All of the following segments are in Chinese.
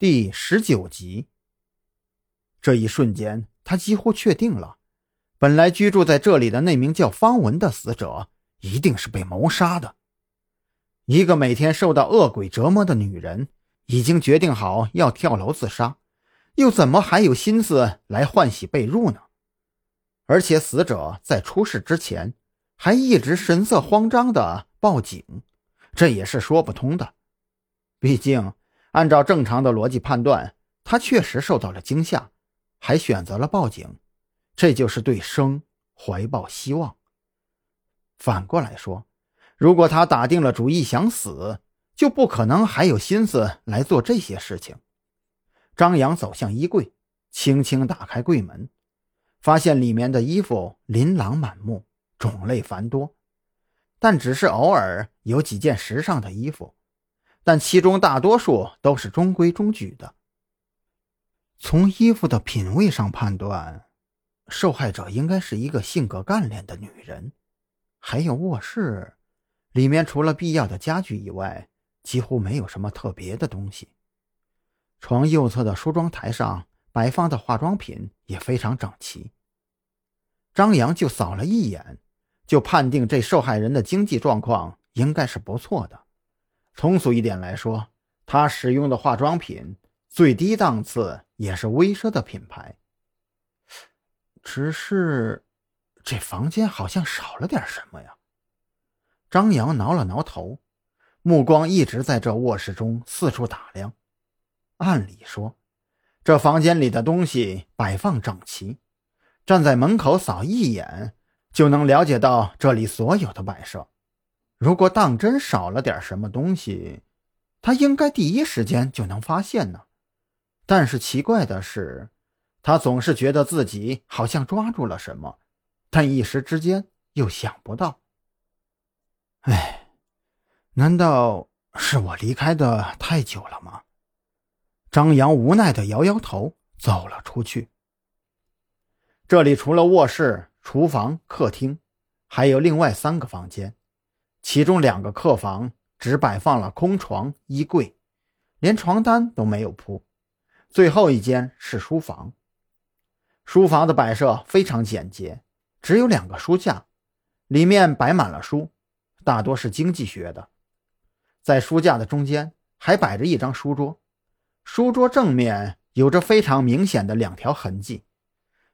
第十九集。这一瞬间，他几乎确定了，本来居住在这里的那名叫方文的死者，一定是被谋杀的。一个每天受到恶鬼折磨的女人，已经决定好要跳楼自杀，又怎么还有心思来换洗被褥呢？而且死者在出事之前，还一直神色慌张的报警，这也是说不通的。毕竟。按照正常的逻辑判断，他确实受到了惊吓，还选择了报警，这就是对生怀抱希望。反过来说，如果他打定了主意想死，就不可能还有心思来做这些事情。张扬走向衣柜，轻轻打开柜门，发现里面的衣服琳琅满目，种类繁多，但只是偶尔有几件时尚的衣服。但其中大多数都是中规中矩的。从衣服的品味上判断，受害者应该是一个性格干练的女人。还有卧室，里面除了必要的家具以外，几乎没有什么特别的东西。床右侧的梳妆台上摆放的化妆品也非常整齐。张扬就扫了一眼，就判定这受害人的经济状况应该是不错的。通俗一点来说，他使用的化妆品最低档次也是微奢的品牌。只是，这房间好像少了点什么呀？张扬挠了挠头，目光一直在这卧室中四处打量。按理说，这房间里的东西摆放整齐，站在门口扫一眼就能了解到这里所有的摆设。如果当真少了点什么东西，他应该第一时间就能发现呢。但是奇怪的是，他总是觉得自己好像抓住了什么，但一时之间又想不到。哎，难道是我离开的太久了吗？张扬无奈的摇摇头，走了出去。这里除了卧室、厨房、客厅，还有另外三个房间。其中两个客房只摆放了空床、衣柜，连床单都没有铺。最后一间是书房，书房的摆设非常简洁，只有两个书架，里面摆满了书，大多是经济学的。在书架的中间还摆着一张书桌，书桌正面有着非常明显的两条痕迹，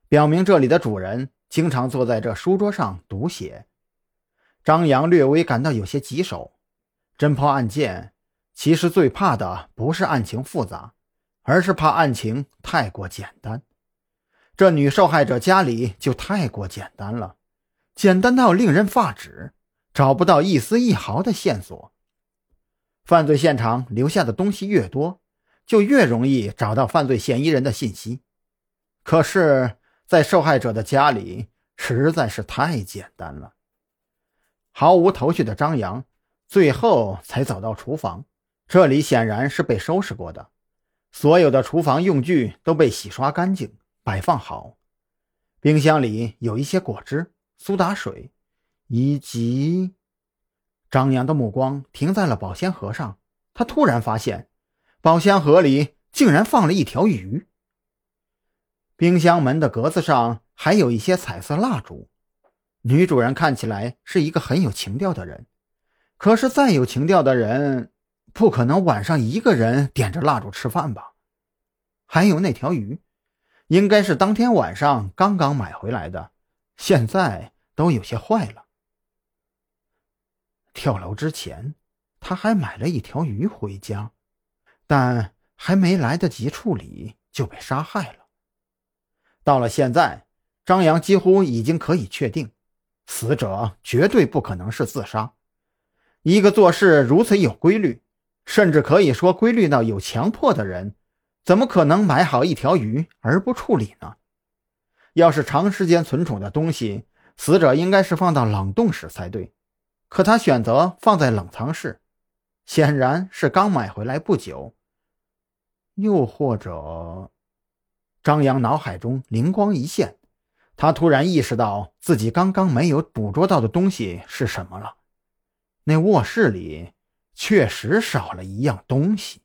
表明这里的主人经常坐在这书桌上读写。张扬略微感到有些棘手。侦破案件，其实最怕的不是案情复杂，而是怕案情太过简单。这女受害者家里就太过简单了，简单到令人发指，找不到一丝一毫的线索。犯罪现场留下的东西越多，就越容易找到犯罪嫌疑人的信息。可是，在受害者的家里，实在是太简单了。毫无头绪的张扬，最后才走到厨房。这里显然是被收拾过的，所有的厨房用具都被洗刷干净，摆放好。冰箱里有一些果汁、苏打水，以及……张扬的目光停在了保鲜盒上。他突然发现，保鲜盒里竟然放了一条鱼。冰箱门的格子上还有一些彩色蜡烛。女主人看起来是一个很有情调的人，可是再有情调的人，不可能晚上一个人点着蜡烛吃饭吧？还有那条鱼，应该是当天晚上刚刚买回来的，现在都有些坏了。跳楼之前，他还买了一条鱼回家，但还没来得及处理就被杀害了。到了现在，张扬几乎已经可以确定。死者绝对不可能是自杀。一个做事如此有规律，甚至可以说规律到有强迫的人，怎么可能买好一条鱼而不处理呢？要是长时间存储的东西，死者应该是放到冷冻室才对。可他选择放在冷藏室，显然是刚买回来不久。又或者，张扬脑海中灵光一现。他突然意识到自己刚刚没有捕捉到的东西是什么了，那卧室里确实少了一样东西。